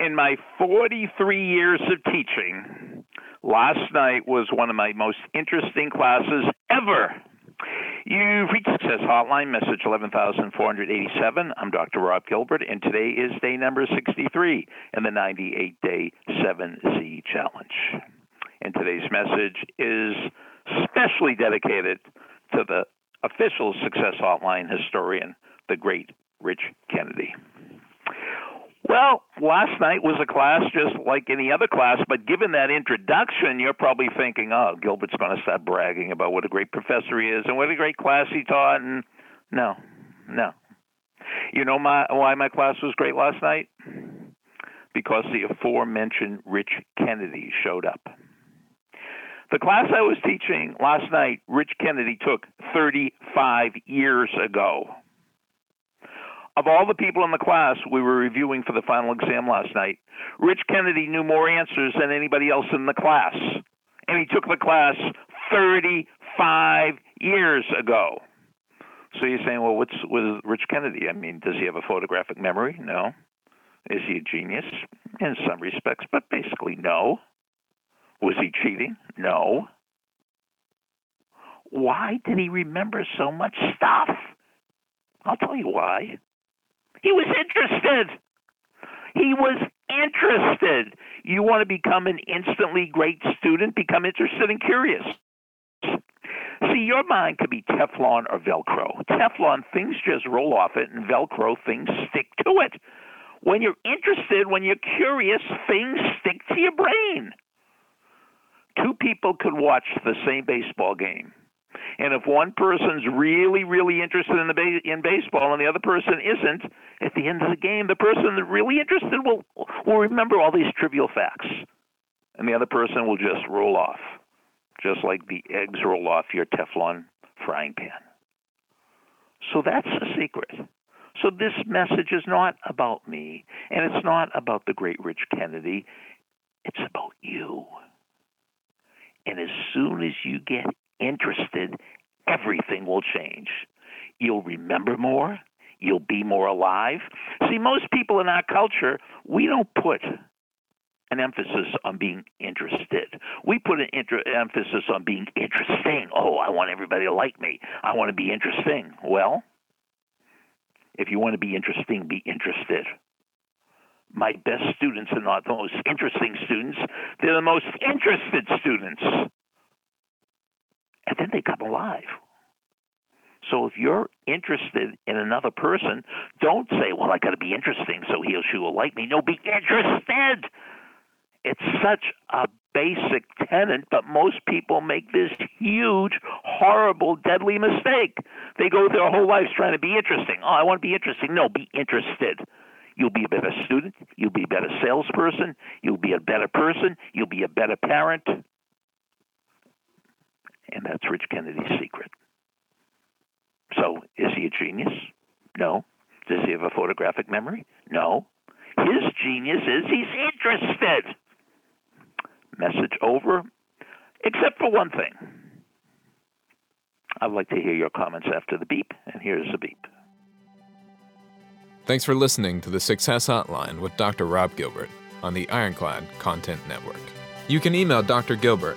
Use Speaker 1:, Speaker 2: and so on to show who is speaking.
Speaker 1: in my 43 years of teaching, last night was one of my most interesting classes ever. You've reached Success Hotline, message 11487. I'm Dr. Rob Gilbert, and today is day number 63 in the 98 day 7Z challenge. And today's message is specially dedicated to the official Success Hotline historian, the great Rich Kennedy. Well, last night was a class just like any other class, but given that introduction, you're probably thinking, oh, Gilbert's going to start bragging about what a great professor he is and what a great class he taught. And no, no. You know my, why my class was great last night? Because the aforementioned Rich Kennedy showed up. The class I was teaching last night, Rich Kennedy took 35 years ago. Of all the people in the class we were reviewing for the final exam last night, Rich Kennedy knew more answers than anybody else in the class. And he took the class 35 years ago. So you're saying, well, what's with Rich Kennedy? I mean, does he have a photographic memory? No. Is he a genius? In some respects, but basically, no. Was he cheating? No. Why did he remember so much stuff? I'll tell you why. He was interested. He was interested. You want to become an instantly great student? Become interested and curious. See, your mind could be Teflon or Velcro. Teflon, things just roll off it, and Velcro, things stick to it. When you're interested, when you're curious, things stick to your brain. Two people could watch the same baseball game and if one person's really, really interested in the ba- in baseball and the other person isn't, at the end of the game, the person that's really interested will will remember all these trivial facts, and the other person will just roll off, just like the eggs roll off your Teflon frying pan. So that's the secret. So this message is not about me, and it's not about the great Rich Kennedy. It's about you. And as soon as you get interested, everything will change. You'll remember more. You'll be more alive. See, most people in our culture, we don't put an emphasis on being interested. We put an inter- emphasis on being interesting. Oh, I want everybody to like me. I want to be interesting. Well, if you want to be interesting, be interested. My best students are not the most interesting students, they're the most interested students and then they come alive. So if you're interested in another person, don't say, "Well, I got to be interesting so he or she will like me." No, be interested. It's such a basic tenet, but most people make this huge, horrible, deadly mistake. They go their whole lives trying to be interesting. Oh, I want to be interesting. No, be interested. You'll be a better student. You'll be a better salesperson. You'll be a better person. You'll be a better parent. And that's Rich Kennedy's secret. So, is he a genius? No. Does he have a photographic memory? No. His genius is he's interested. Message over, except for one thing. I'd like to hear your comments after the beep, and here's the beep.
Speaker 2: Thanks for listening to the Success Hotline with Dr. Rob Gilbert on the Ironclad Content Network. You can email Dr. Gilbert